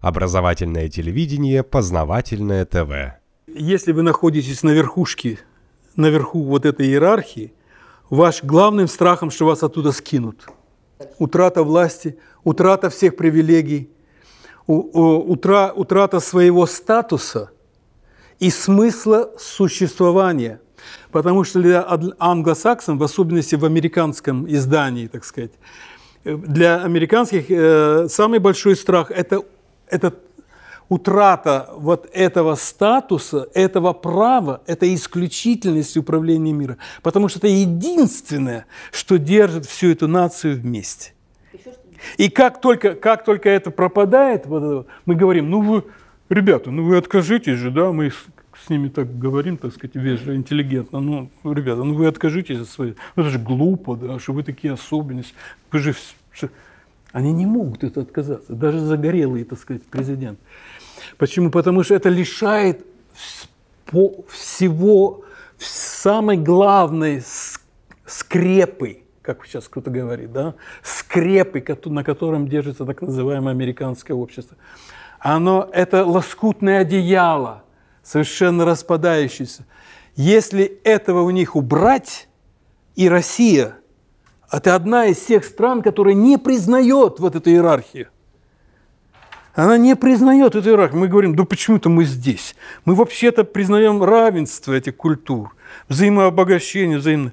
Образовательное телевидение, познавательное ТВ. Если вы находитесь на верхушке, наверху вот этой иерархии, ваш главным страхом, что вас оттуда скинут. Утрата власти, утрата всех привилегий, утра, утрата своего статуса и смысла существования. Потому что для англосаксов, в особенности в американском издании, так сказать, для американских э, самый большой страх – это это утрата вот этого статуса, этого права, этой исключительности управления миром. Потому что это единственное, что держит всю эту нацию вместе. И как только, как только это пропадает, вот, мы говорим, ну вы, ребята, ну вы откажитесь же, да, мы с, с ними так говорим, так сказать, вежливо, интеллигентно, ну, ребята, ну вы откажитесь от своей, ну, это же глупо, да, что вы такие особенности, вы же они не могут это отказаться, даже загорелый, так сказать, президент. Почему? Потому что это лишает всего самой главной скрепы, как сейчас кто-то говорит, да, скрепы, на котором держится так называемое американское общество. Оно, это лоскутное одеяло, совершенно распадающееся. Если этого у них убрать, и Россия – это одна из тех стран, которая не признает вот эту иерархию. Она не признает эту иерархию. Мы говорим, да почему-то мы здесь. Мы вообще-то признаем равенство этих культур, взаимообогащение, взаимное.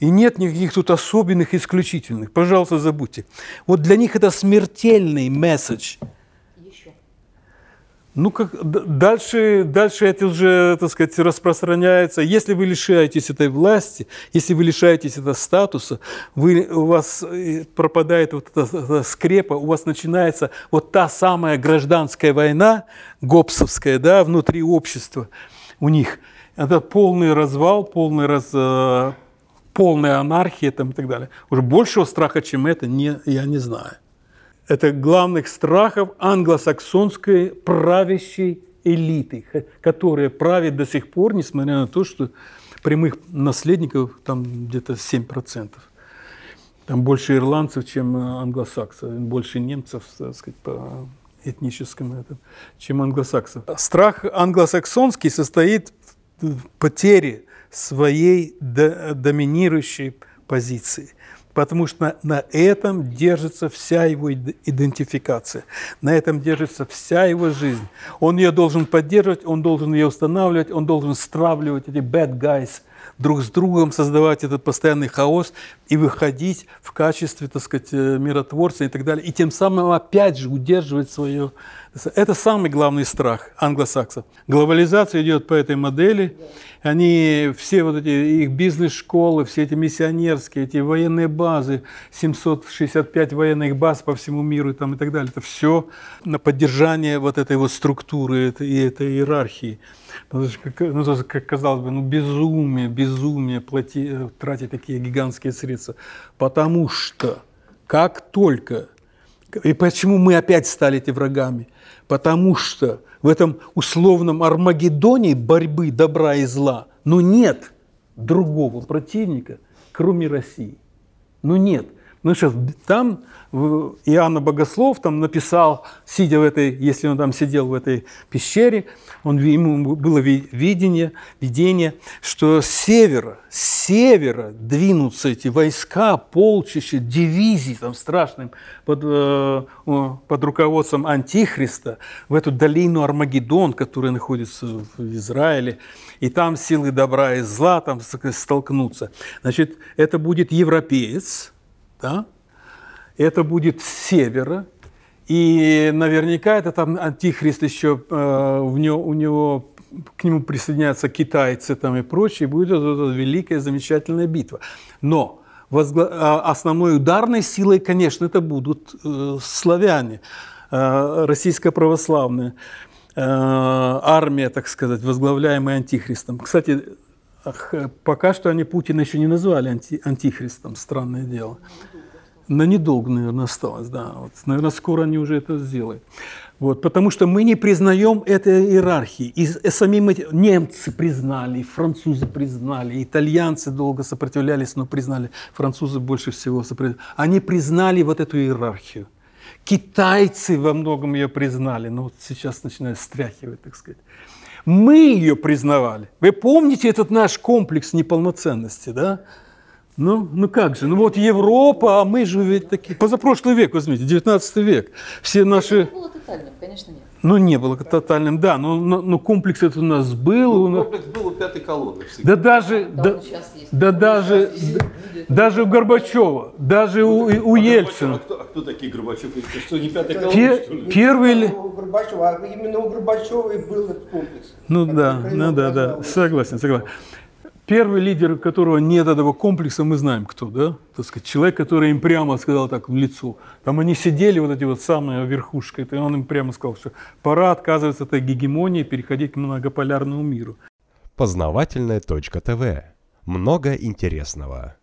И нет никаких тут особенных, исключительных. Пожалуйста, забудьте. Вот для них это смертельный месседж – ну, как, дальше, дальше это уже, так сказать, распространяется. Если вы лишаетесь этой власти, если вы лишаетесь этого статуса, вы, у вас э, пропадает вот эта, эта скрепа, у вас начинается вот та самая гражданская война, гопсовская, да, внутри общества у них. Это полный развал, полный раз, э, полная анархия там, и так далее. Уже большего страха, чем это, не, я не знаю это главных страхов англосаксонской правящей элиты, которая правит до сих пор, несмотря на то, что прямых наследников там где-то 7%. Там больше ирландцев, чем англосаксов, больше немцев, так сказать, по этническому, это, чем англосаксов. Страх англосаксонский состоит в потере своей доминирующей позиции – потому что на этом держится вся его идентификация, на этом держится вся его жизнь. Он ее должен поддерживать, он должен ее устанавливать, он должен стравливать эти bad guys друг с другом, создавать этот постоянный хаос и выходить в качестве, так сказать, э, миротворца и так далее. И тем самым опять же удерживать свое... Это самый главный страх англосаксов. Глобализация идет по этой модели. Они, все вот эти их бизнес-школы, все эти миссионерские, эти военные базы, 765 военных баз по всему миру и, там, и так далее. Это все на поддержание вот этой вот структуры и этой иерархии. Ну, как, ну, казалось бы, ну, безумие, безумие плати, э, тратить такие гигантские средства. Потому что как только... И почему мы опять стали эти врагами? Потому что в этом условном Армагеддоне борьбы добра и зла, ну нет другого противника, кроме России. Ну нет. Ну что, там Иоанна Богослов там написал, сидя в этой, если он там сидел в этой пещере, он, ему было видение, видение, что с севера, с севера двинутся эти войска, полчища, дивизии там страшным под, э, под руководством Антихриста в эту долину Армагеддон, которая находится в Израиле, и там силы добра и зла там столкнутся. Значит, это будет европеец, да? это будет с севера, и наверняка это там антихрист еще, э, у, него, у него к нему присоединятся китайцы там и прочее, будет эта, эта великая замечательная битва. Но возгла... А, основной ударной силой, конечно, это будут э, славяне, э, российская православная э, армия, так сказать, возглавляемая антихристом. Кстати, пока что они Путина еще не назвали анти... антихристом, странное дело. На недолго, наверное, осталось, да. Вот, наверное, скоро они уже это сделают. Вот, потому что мы не признаем этой иерархии. И сами мы, немцы признали, французы признали, итальянцы долго сопротивлялись, но признали, французы больше всего сопротивлялись. Они признали вот эту иерархию. Китайцы во многом ее признали, но вот сейчас начинают стряхивать, так сказать. Мы ее признавали. Вы помните этот наш комплекс неполноценности, да? Ну, ну как же, ну вот Европа, а мы же ведь такие... Позапрошлый век, возьмите, 19 век. Все наши... Это было тотальным, конечно, нет. Ну, не было тотальным, да, но, но, но комплекс этот у нас был. у нас- Комплекс был у пятой колонны всегда. Да даже, Да, да, да даже, Будет. даже у Горбачева, даже у, у А Ельцина. кто, а кто такие Горбачев? Это что, не пятая колонна, Пе- что ли? первый ли... У Горбачева, а именно у Горбачева и был этот комплекс. Ну да, ну да, да, согласен, согласен. Первый лидер, которого нет этого комплекса, мы знаем кто, да? Так сказать, человек, который им прямо сказал так в лицо. Там они сидели, вот эти вот самые верхушка, и он им прямо сказал, что пора отказываться от этой гегемонии переходить к многополярному миру. Познавательная точка ТВ. Много интересного.